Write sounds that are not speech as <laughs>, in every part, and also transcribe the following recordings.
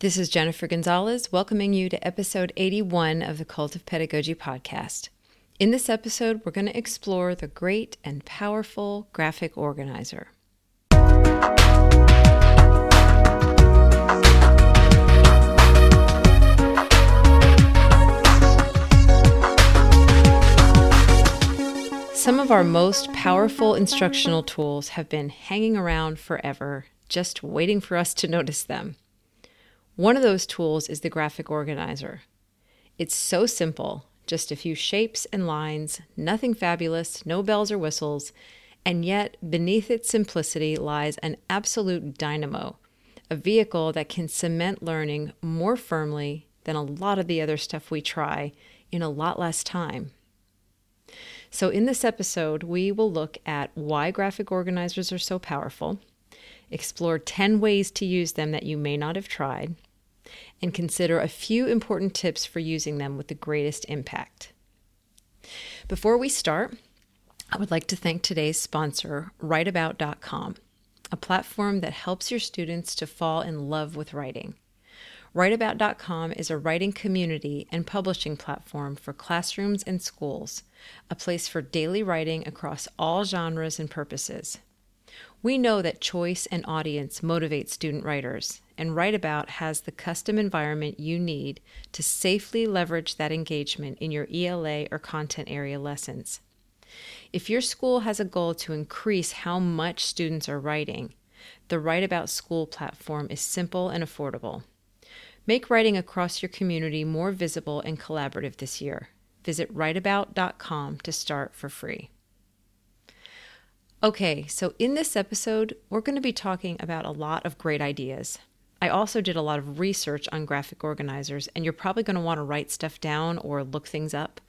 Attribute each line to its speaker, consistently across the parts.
Speaker 1: This is Jennifer Gonzalez welcoming you to episode 81 of the Cult of Pedagogy podcast. In this episode, we're going to explore the great and powerful graphic organizer. Some of our most powerful instructional tools have been hanging around forever, just waiting for us to notice them. One of those tools is the graphic organizer. It's so simple just a few shapes and lines, nothing fabulous, no bells or whistles, and yet beneath its simplicity lies an absolute dynamo, a vehicle that can cement learning more firmly than a lot of the other stuff we try in a lot less time. So, in this episode, we will look at why graphic organizers are so powerful, explore 10 ways to use them that you may not have tried and consider a few important tips for using them with the greatest impact. Before we start, I would like to thank today's sponsor, writeabout.com, a platform that helps your students to fall in love with writing. Writeabout.com is a writing community and publishing platform for classrooms and schools, a place for daily writing across all genres and purposes. We know that choice and audience motivate student writers, and Writeabout has the custom environment you need to safely leverage that engagement in your ELA or content area lessons. If your school has a goal to increase how much students are writing, the Writeabout School platform is simple and affordable. Make writing across your community more visible and collaborative this year. Visit writeabout.com to start for free. Okay, so in this episode, we're going to be talking about a lot of great ideas. I also did a lot of research on graphic organizers, and you're probably going to want to write stuff down or look things up.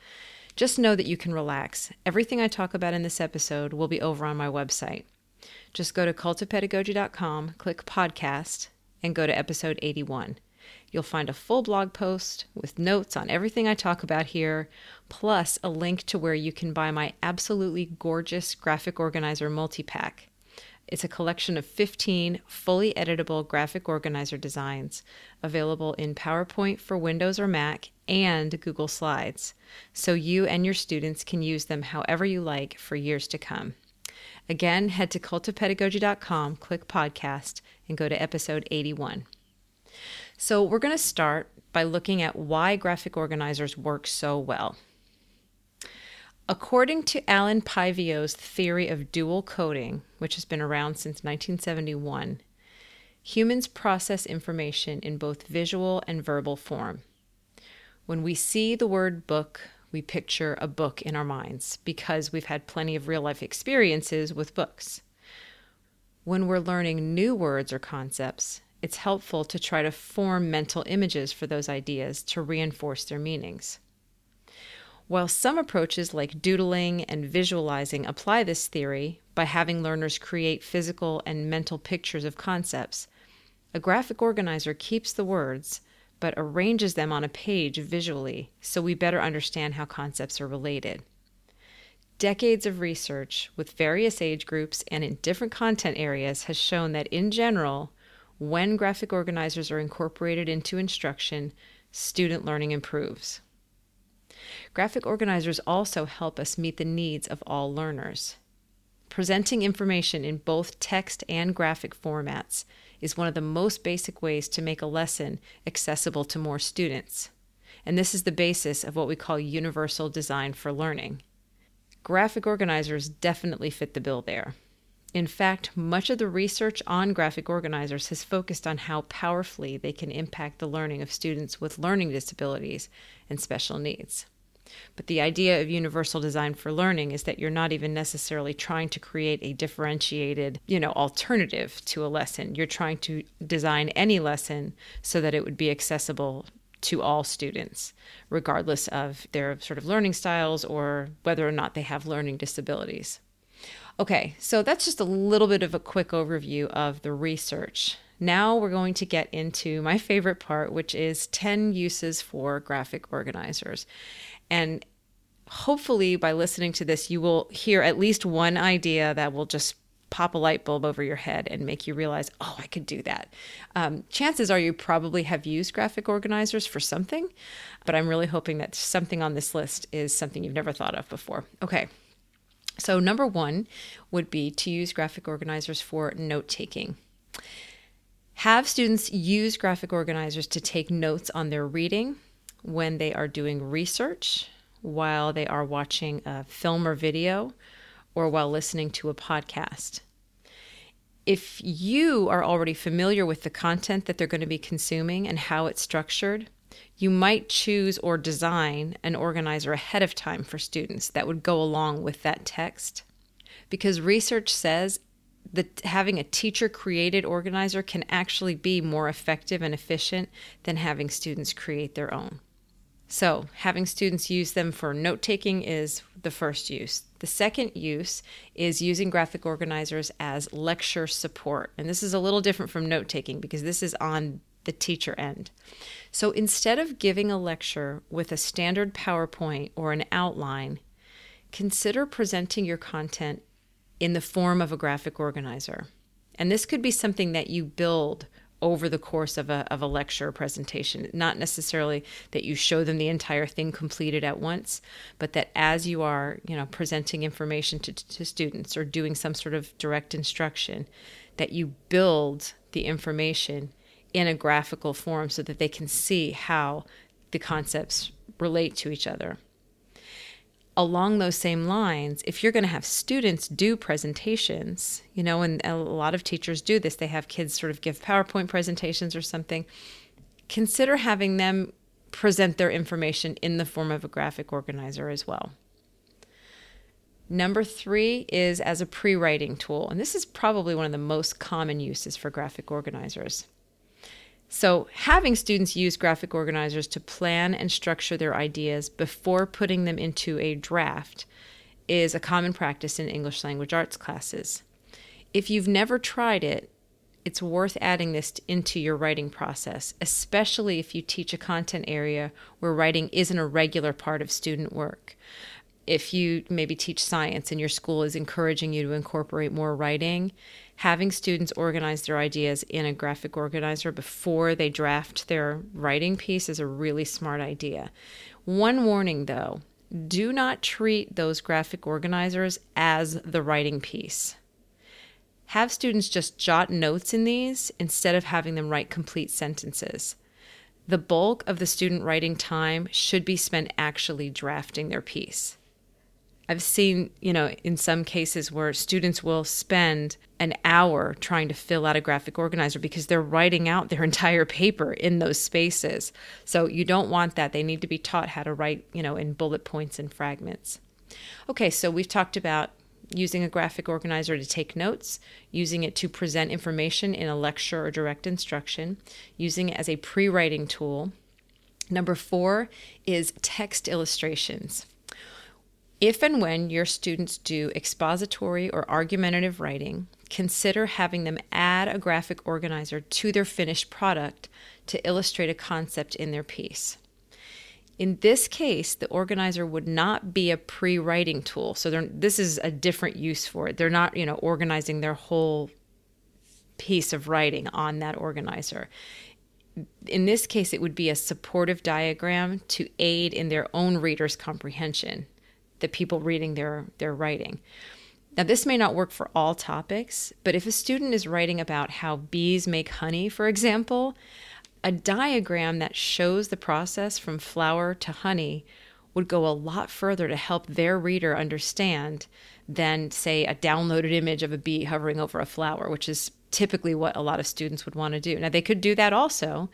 Speaker 1: Just know that you can relax. Everything I talk about in this episode will be over on my website. Just go to cultofpedagogy.com, click podcast, and go to episode 81. You'll find a full blog post with notes on everything I talk about here, plus a link to where you can buy my absolutely gorgeous graphic organizer multi pack. It's a collection of 15 fully editable graphic organizer designs available in PowerPoint for Windows or Mac and Google Slides, so you and your students can use them however you like for years to come. Again, head to cultofpedagogy.com, click podcast, and go to episode 81. So, we're going to start by looking at why graphic organizers work so well. According to Alan Paivio's theory of dual coding, which has been around since 1971, humans process information in both visual and verbal form. When we see the word book, we picture a book in our minds because we've had plenty of real life experiences with books. When we're learning new words or concepts, it's helpful to try to form mental images for those ideas to reinforce their meanings. While some approaches like doodling and visualizing apply this theory by having learners create physical and mental pictures of concepts, a graphic organizer keeps the words but arranges them on a page visually so we better understand how concepts are related. Decades of research with various age groups and in different content areas has shown that in general, when graphic organizers are incorporated into instruction, student learning improves. Graphic organizers also help us meet the needs of all learners. Presenting information in both text and graphic formats is one of the most basic ways to make a lesson accessible to more students. And this is the basis of what we call universal design for learning. Graphic organizers definitely fit the bill there. In fact, much of the research on graphic organizers has focused on how powerfully they can impact the learning of students with learning disabilities and special needs. But the idea of universal design for learning is that you're not even necessarily trying to create a differentiated, you know, alternative to a lesson. You're trying to design any lesson so that it would be accessible to all students, regardless of their sort of learning styles or whether or not they have learning disabilities. Okay, so that's just a little bit of a quick overview of the research. Now we're going to get into my favorite part, which is 10 uses for graphic organizers. And hopefully, by listening to this, you will hear at least one idea that will just pop a light bulb over your head and make you realize, oh, I could do that. Um, chances are you probably have used graphic organizers for something, but I'm really hoping that something on this list is something you've never thought of before. Okay. So, number one would be to use graphic organizers for note taking. Have students use graphic organizers to take notes on their reading when they are doing research, while they are watching a film or video, or while listening to a podcast. If you are already familiar with the content that they're going to be consuming and how it's structured, you might choose or design an organizer ahead of time for students that would go along with that text. Because research says that having a teacher created organizer can actually be more effective and efficient than having students create their own. So, having students use them for note taking is the first use. The second use is using graphic organizers as lecture support. And this is a little different from note taking because this is on the teacher end. So, instead of giving a lecture with a standard PowerPoint or an outline, consider presenting your content in the form of a graphic organizer. And this could be something that you build over the course of a, of a lecture or presentation. Not necessarily that you show them the entire thing completed at once, but that as you are, you know, presenting information to, to students or doing some sort of direct instruction, that you build the information in a graphical form so that they can see how the concepts relate to each other along those same lines, if you're going to have students do presentations, you know, and a lot of teachers do this, they have kids sort of give PowerPoint presentations or something, consider having them present their information in the form of a graphic organizer as well. Number three is as a pre writing tool, and this is probably one of the most common uses for graphic organizers. So, having students use graphic organizers to plan and structure their ideas before putting them into a draft is a common practice in English language arts classes. If you've never tried it, it's worth adding this into your writing process, especially if you teach a content area where writing isn't a regular part of student work if you maybe teach science and your school is encouraging you to incorporate more writing, having students organize their ideas in a graphic organizer before they draft their writing piece is a really smart idea. One warning though do not treat those graphic organizers as the writing piece. Have students just jot notes in these instead of having them write complete sentences. The bulk of the student writing time should be spent actually drafting their piece. I've seen, you know, in some cases where students will spend an hour trying to fill out a graphic organizer because they're writing out their <laughs> entire paper in those spaces. So you don't want that. They need to be taught how to write, you know, in bullet points and fragments. Okay, so we've talked about using a graphic organizer to take notes, using it to present information in a lecture or direct instruction, using it as a pre writing tool. Number four is text illustrations. If and when your students do expository or argumentative writing, consider having them add a graphic organizer to their finished product to illustrate a concept in their piece. In this case, the organizer would not be a pre-writing tool. So this is a different use for it. They're not, you know, organizing their whole piece of writing on that organizer. In this case, it would be a supportive diagram to aid in their own reader's comprehension the people reading their their writing. Now, this may not work for all topics, but if a student is writing about how bees make honey, for example, a diagram that shows the process from flower to honey would go a lot further to help their reader understand than, say, a downloaded image of a bee hovering over a flower, which is typically what a lot of students would want to do. Now, they could do that also,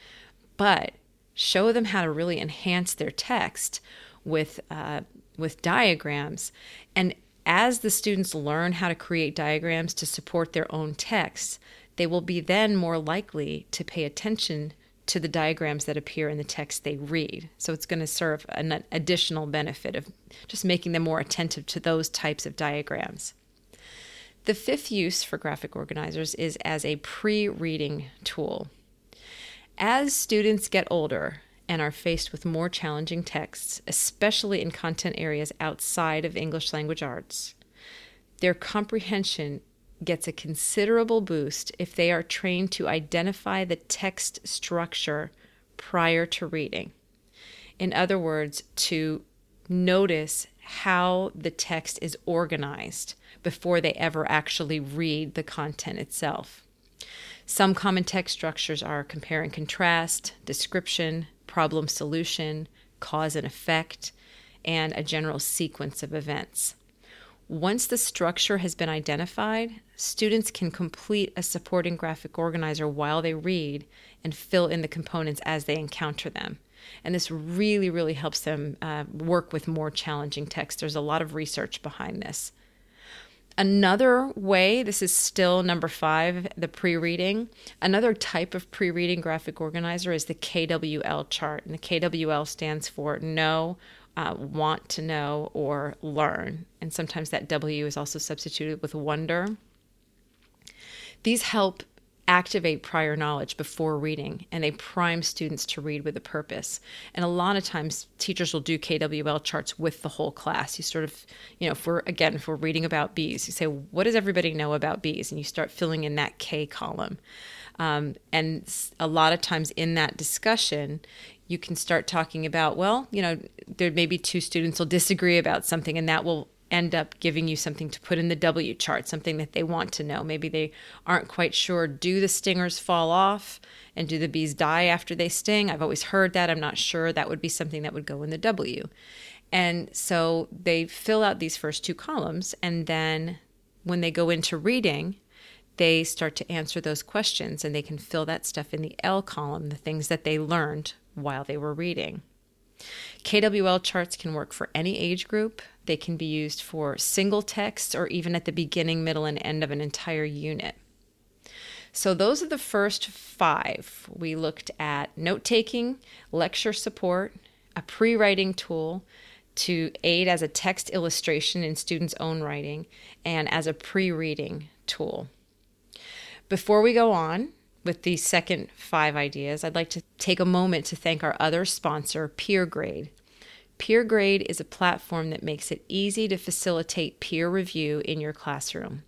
Speaker 1: but show them how to really enhance their text with uh, with diagrams. And as the students learn how to create diagrams to support their own texts, they will be then more likely to pay attention to the diagrams that appear in the text they read. So it's going to serve an additional benefit of just making them more attentive to those types of diagrams. The fifth use for graphic organizers is as a pre reading tool. As students get older, and are faced with more challenging texts, especially in content areas outside of English language arts. Their comprehension gets a considerable boost if they are trained to identify the text structure prior to reading. In other words, to notice how the text is organized before they ever actually read the content itself. Some common text structures are compare and contrast, description, problem solution, cause and effect, and a general sequence of events. Once the structure has been identified, students can complete a supporting graphic organizer while they read and fill in the components as they encounter them. And this really, really helps them uh, work with more challenging text. There's a lot of research behind this. Another way, this is still number five, the pre reading. Another type of pre reading graphic organizer is the KWL chart. And the KWL stands for know, uh, want to know, or learn. And sometimes that W is also substituted with wonder. These help activate prior knowledge before reading and they prime students to read with a purpose. And a lot of times teachers will do KWL charts with the whole class. You sort of, you know, if we're again, if we're reading about bees, you say, what does everybody know about bees? And you start filling in that K column. Um, and a lot of times in that discussion, you can start talking about, well, you know, there may be two students will disagree about something, and that will end up giving you something to put in the W chart, something that they want to know. Maybe they aren't quite sure do the stingers fall off and do the bees die after they sting? I've always heard that. I'm not sure. That would be something that would go in the W. And so they fill out these first two columns, and then when they go into reading, they start to answer those questions and they can fill that stuff in the L column, the things that they learned while they were reading. KWL charts can work for any age group. They can be used for single text or even at the beginning, middle, and end of an entire unit. So, those are the first five. We looked at note taking, lecture support, a pre writing tool to aid as a text illustration in students' own writing, and as a pre reading tool. Before we go on, with the second five ideas, I'd like to take a moment to thank our other sponsor, PeerGrade. PeerGrade is a platform that makes it easy to facilitate peer review in your classroom.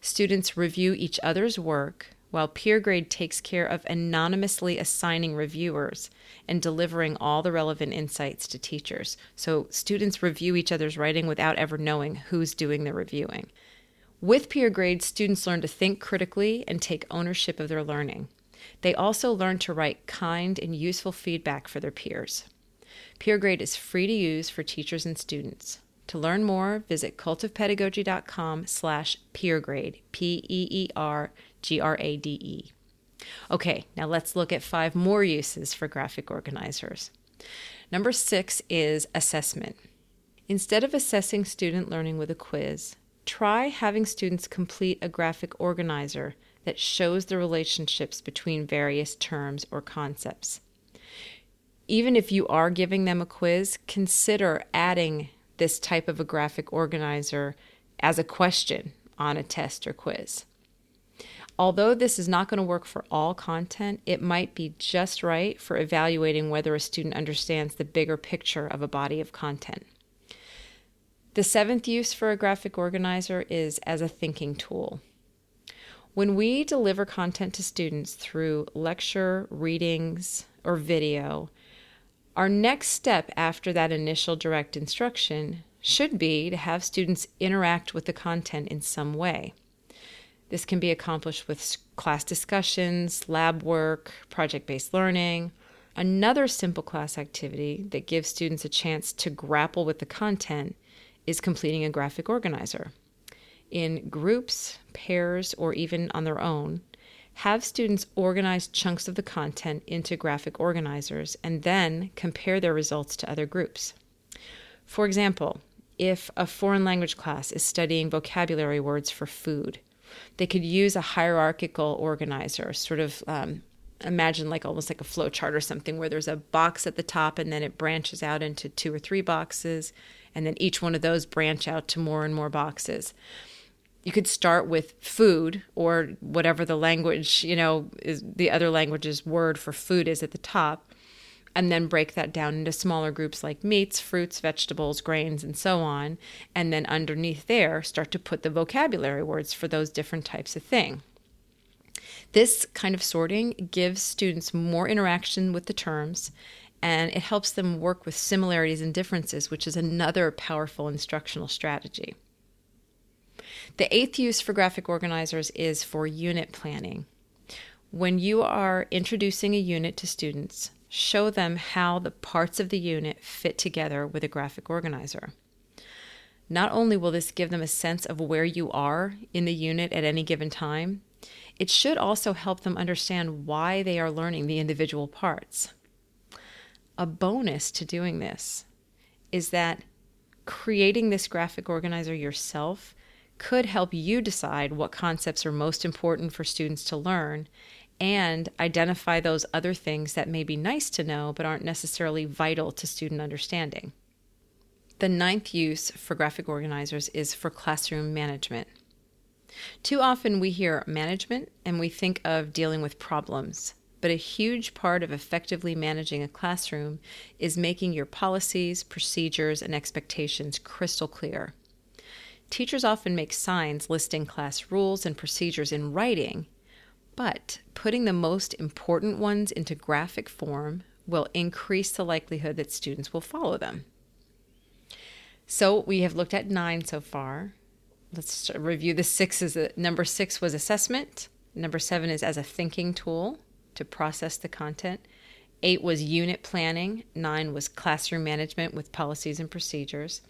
Speaker 1: Students review each other's work, while PeerGrade takes care of anonymously assigning reviewers and delivering all the relevant insights to teachers. So students review each other's writing without ever knowing who's doing the reviewing. With PeerGrade, students learn to think critically and take ownership of their learning. They also learn to write kind and useful feedback for their peers. PeerGrade is free to use for teachers and students. To learn more, visit cultofpedagogy.com slash peergrade, P-E-E-R-G-R-A-D-E. Okay, now let's look at five more uses for graphic organizers. Number six is assessment. Instead of assessing student learning with a quiz, try having students complete a graphic organizer that shows the relationships between various terms or concepts. Even if you are giving them a quiz, consider adding this type of a graphic organizer as a question on a test or quiz. Although this is not going to work for all content, it might be just right for evaluating whether a student understands the bigger picture of a body of content. The seventh use for a graphic organizer is as a thinking tool. When we deliver content to students through lecture, readings, or video, our next step after that initial direct instruction should be to have students interact with the content in some way. This can be accomplished with class discussions, lab work, project based learning. Another simple class activity that gives students a chance to grapple with the content is completing a graphic organizer. In groups, pairs, or even on their own, have students organize chunks of the content into graphic organizers and then compare their results to other groups. For example, if a foreign language class is studying vocabulary words for food, they could use a hierarchical organizer, sort of um, imagine like almost like a flow chart or something where there's a box at the top and then it branches out into two or three boxes and then each one of those branch out to more and more boxes you could start with food or whatever the language you know is the other language's word for food is at the top and then break that down into smaller groups like meats, fruits, vegetables, grains, and so on. And then underneath there, start to put the vocabulary words for those different types of thing. This kind of sorting gives students more interaction with the terms and it helps them work with similarities and differences, which is another powerful instructional strategy. The eighth use for graphic organizers is for unit planning. When you are introducing a unit to students, show them how the parts of the unit fit together with a graphic organizer. Not only will this give them a sense of where you are in the unit at any given time, it should also help them understand why they are learning the individual parts. A bonus to doing this is that creating this graphic organizer yourself could help you decide what concepts are most important for students to learn and identify those other things that may be nice to know but aren't necessarily vital to student understanding. The ninth use for graphic organizers is for classroom management. Too often we hear management and we think of dealing with problems, but a huge part of effectively managing a classroom is making your policies, procedures, and expectations crystal clear. Teachers often make signs listing class rules and procedures in writing but putting the most important ones into graphic form will increase the likelihood that students will follow them. So we have looked at nine so far. Let's review the six. Is number six was assessment. Number seven is as a thinking tool to process the content. Eight was unit planning. Nine was classroom management with policies and procedures.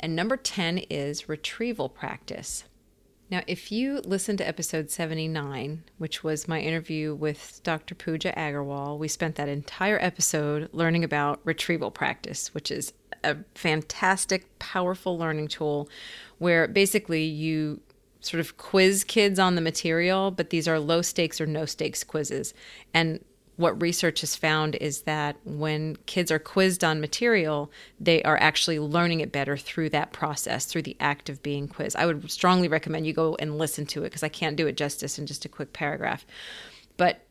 Speaker 1: And number 10 is retrieval practice. Now, if you listen to episode 79, which was my interview with Dr. Pooja Agarwal, we spent that entire episode learning about retrieval practice, which is a fantastic, powerful learning tool where basically you sort of quiz kids on the material, but these are low stakes or no stakes quizzes. And what research has found is that when kids are quizzed on material, they are actually learning it better through that process, through the act of being quizzed. I would strongly recommend you go and listen to it because I can't do it justice in just a quick paragraph. But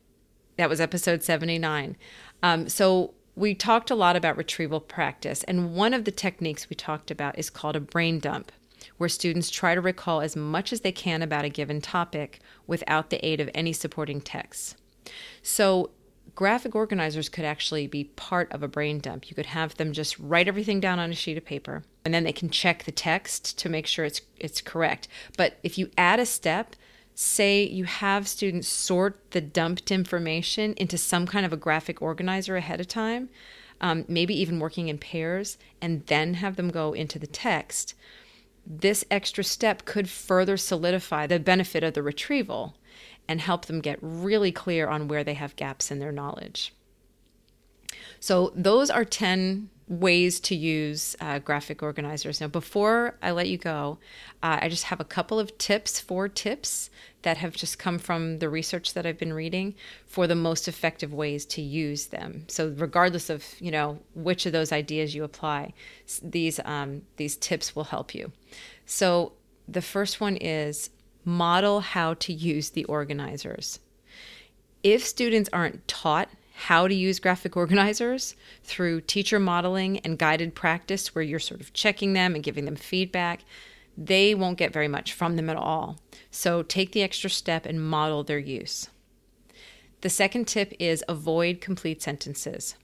Speaker 1: that was episode 79. Um, so we talked a lot about retrieval practice, and one of the techniques we talked about is called a brain dump where students try to recall as much as they can about a given topic without the aid of any supporting texts. So, graphic organizers could actually be part of a brain dump. You could have them just write everything down on a sheet of paper and then they can check the text to make sure it's it's correct. But if you add a step, say you have students sort the dumped information into some kind of a graphic organizer ahead of time, um, maybe even working in pairs, and then have them go into the text, this extra step could further solidify the benefit of the retrieval and help them get really clear on where they have gaps in their knowledge. So, those are 10 ways to use uh, graphic organizers. Now, before I let you go, uh, I just have a couple of tips, four tips that have just come from the research that I've been reading for the most effective ways to use them. So, regardless of you know which of those ideas you apply, these um, these tips will help you. So, the first one is model how to use the organizers. If students aren't taught how to use graphic organizers through teacher modeling and guided practice, where you're sort of checking them and giving them feedback, they won't get very much from them at all. So take the extra step and model their use. The second tip is avoid complete sentences.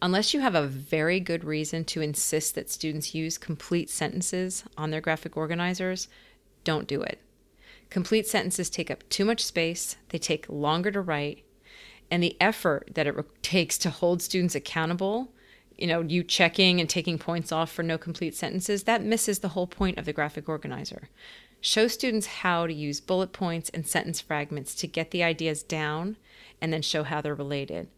Speaker 1: Unless you have a very good reason to insist that students use complete sentences on their graphic organizers, don't do it. Complete sentences take up too much space, they take longer to write, and the effort that it re- takes to hold students accountable, you know, you checking and taking points off for no complete sentences, that misses the whole point of the graphic organizer. Show students how to use bullet points and sentence fragments to get the ideas down and then show how they're related.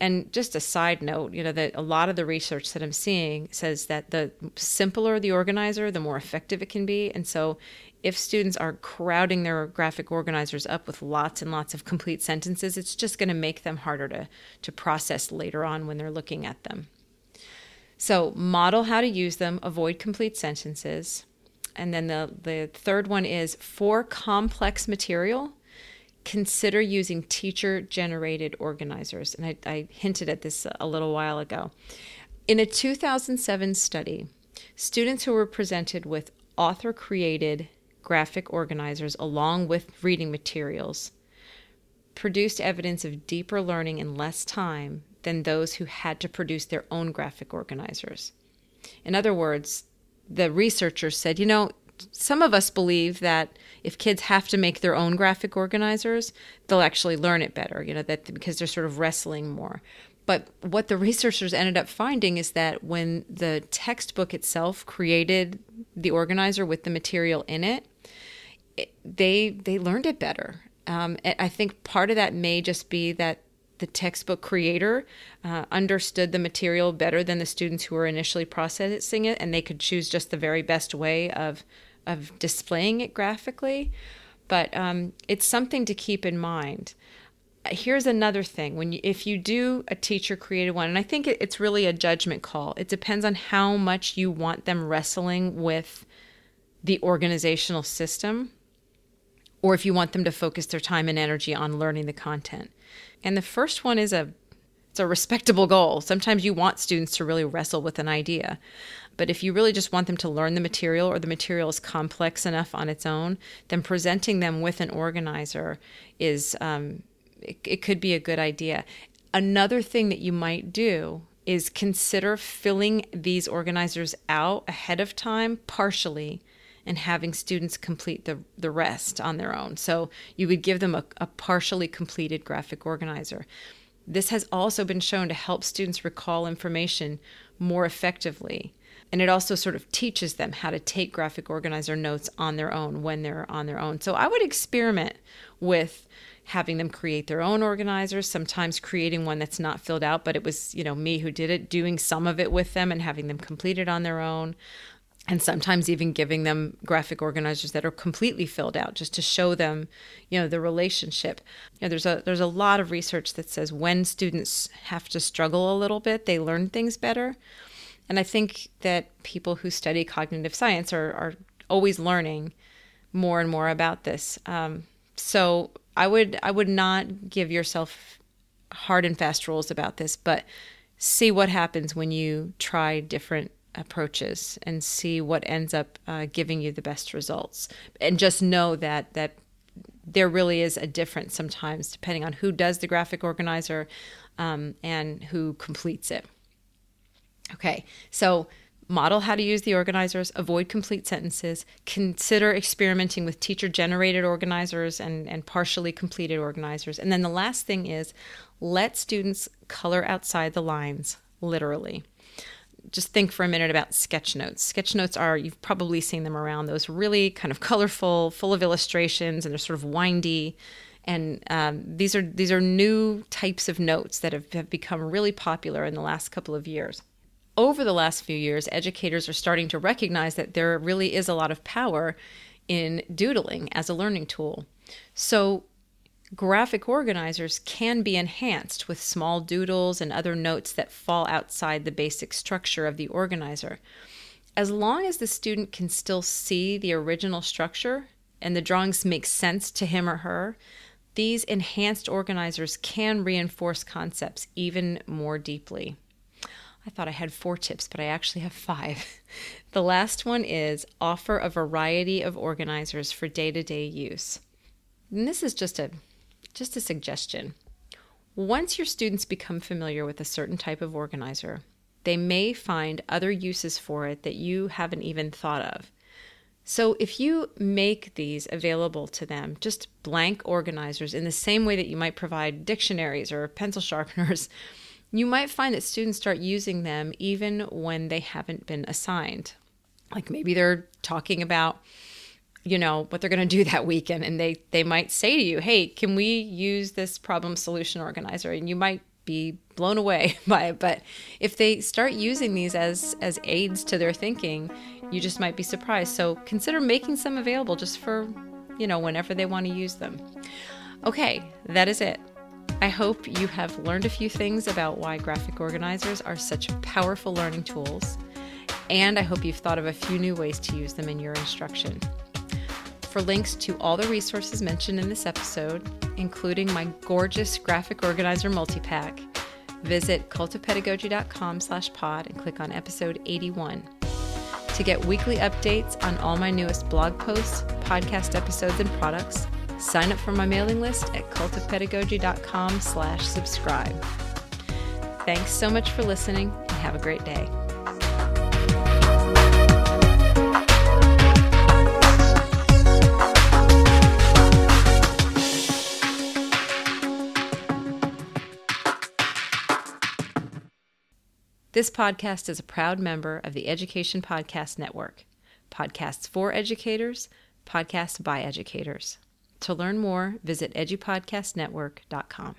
Speaker 1: And just a side note, you know, that a lot of the research that I'm seeing says that the simpler the organizer, the more effective it can be. And so if students are crowding their graphic organizers up with lots and lots of complete sentences, it's just going to make them harder to, to process later on when they're looking at them. So, model how to use them, avoid complete sentences. And then the, the third one is for complex material, consider using teacher generated organizers. And I, I, hinted at this a little while ago. In a 2007 study, students who were presented with author created graphic organizers along with reading materials produced evidence of deeper learning in less time than those who had to produce their own graphic organizers. In other words, the researchers said, you know, some of us believe that if kids have to make their own graphic organizers, they'll actually learn it better, you know, that because they're sort of wrestling more. But what the researchers ended up finding is that when the textbook itself created the organizer with the material in it, they they learned it better. Um, I think part of that may just be that the textbook creator uh, understood the material better than the students who were initially processing it, and they could choose just the very best way of of displaying it graphically. But um, it's something to keep in mind. Here's another thing: when you, if you do a teacher created one, and I think it's really a judgment call. It depends on how much you want them wrestling with the organizational system or if you want them to focus their time and energy on learning the content. And the first one is a it's a respectable goal. Sometimes you want students to really wrestle with an idea. But if you really just want them to learn the material or the material is complex enough on its own, then presenting them with an organizer is um, it, it could be a good idea. Another thing that you might do is consider filling these organizers out ahead of time partially and having students complete the, the rest on their own. So you would give them a, a partially completed graphic organizer. This has also been shown to help students recall information more effectively. And it also sort of teaches them how to take graphic organizer notes on their own when they're on their own. So I would experiment with having them create their own organizers, sometimes creating one that's not filled out, but it was, you know, me who did it, doing some of it with them and having them complete it on their own and sometimes even giving them graphic organizers that are completely filled out just to show them you know the relationship. You know there's a there's a lot of research that says when students have to struggle a little bit they learn things better. And i think that people who study cognitive science are are always learning more and more about this. Um, so i would i would not give yourself hard and fast rules about this but see what happens when you try different approaches and see what ends up uh, giving you the best results. And just know that that there really is a difference sometimes depending on who does the graphic organizer um, and who completes it. Okay so model how to use the organizers avoid complete sentences consider experimenting with teacher generated organizers and, and partially completed organizers. And then the last thing is let students color outside the lines literally just think for a minute about sketch notes. Sketch notes are, you've probably seen them around, those really kind of <laughs> colorful, full of illustrations, and they're sort of windy. And um, these are these are new types of notes that have, have become really popular in the last couple of years. Over the last few years, educators are starting to recognize that there really is a lot of power in doodling as a learning tool. So Graphic organizers can be enhanced with small doodles and other notes that fall outside the basic structure of the organizer. As long as the student can still see the original structure and the drawings make sense to him or her, these enhanced organizers can reinforce concepts even more deeply. I thought I had four tips, but I actually have five. <laughs> the last one is offer a variety of organizers for day to day use. And this is just a just a suggestion. Once your students become familiar with a certain type of organizer, they may find other uses for it that you haven't even thought of. So, if you make these available to them, just blank organizers, in the same way that you might provide dictionaries or pencil <laughs> sharpeners, you might find that students start using them even when they haven't been assigned. Like maybe they're talking about you know what they're going to do <laughs> that weekend and they they might say to you hey can we use this problem solution organizer? And you might be blown away <laughs> by it but if they start using these as as aids to their thinking you just might be surprised. So consider making some available just for you know whenever they want to use them. Okay that is it. I hope you have learned a few things about why graphic organizers are such powerful learning tools, and I hope you've thought of a few new ways to use them in your instruction. For links to all the resources mentioned in this episode, including my gorgeous graphic organizer multi-pack, visit cultofpedagogy.com slash pod and click on episode 81. To get weekly updates on all my newest blog posts, podcast episodes, and products, sign up for my mailing list at cultofpedagogy.com slash subscribe. Thanks so much for listening and have a great day. This podcast is a proud member of the Education Podcast Network. Podcasts for educators, podcasts by educators. To learn more, visit edupodcastnetwork.com.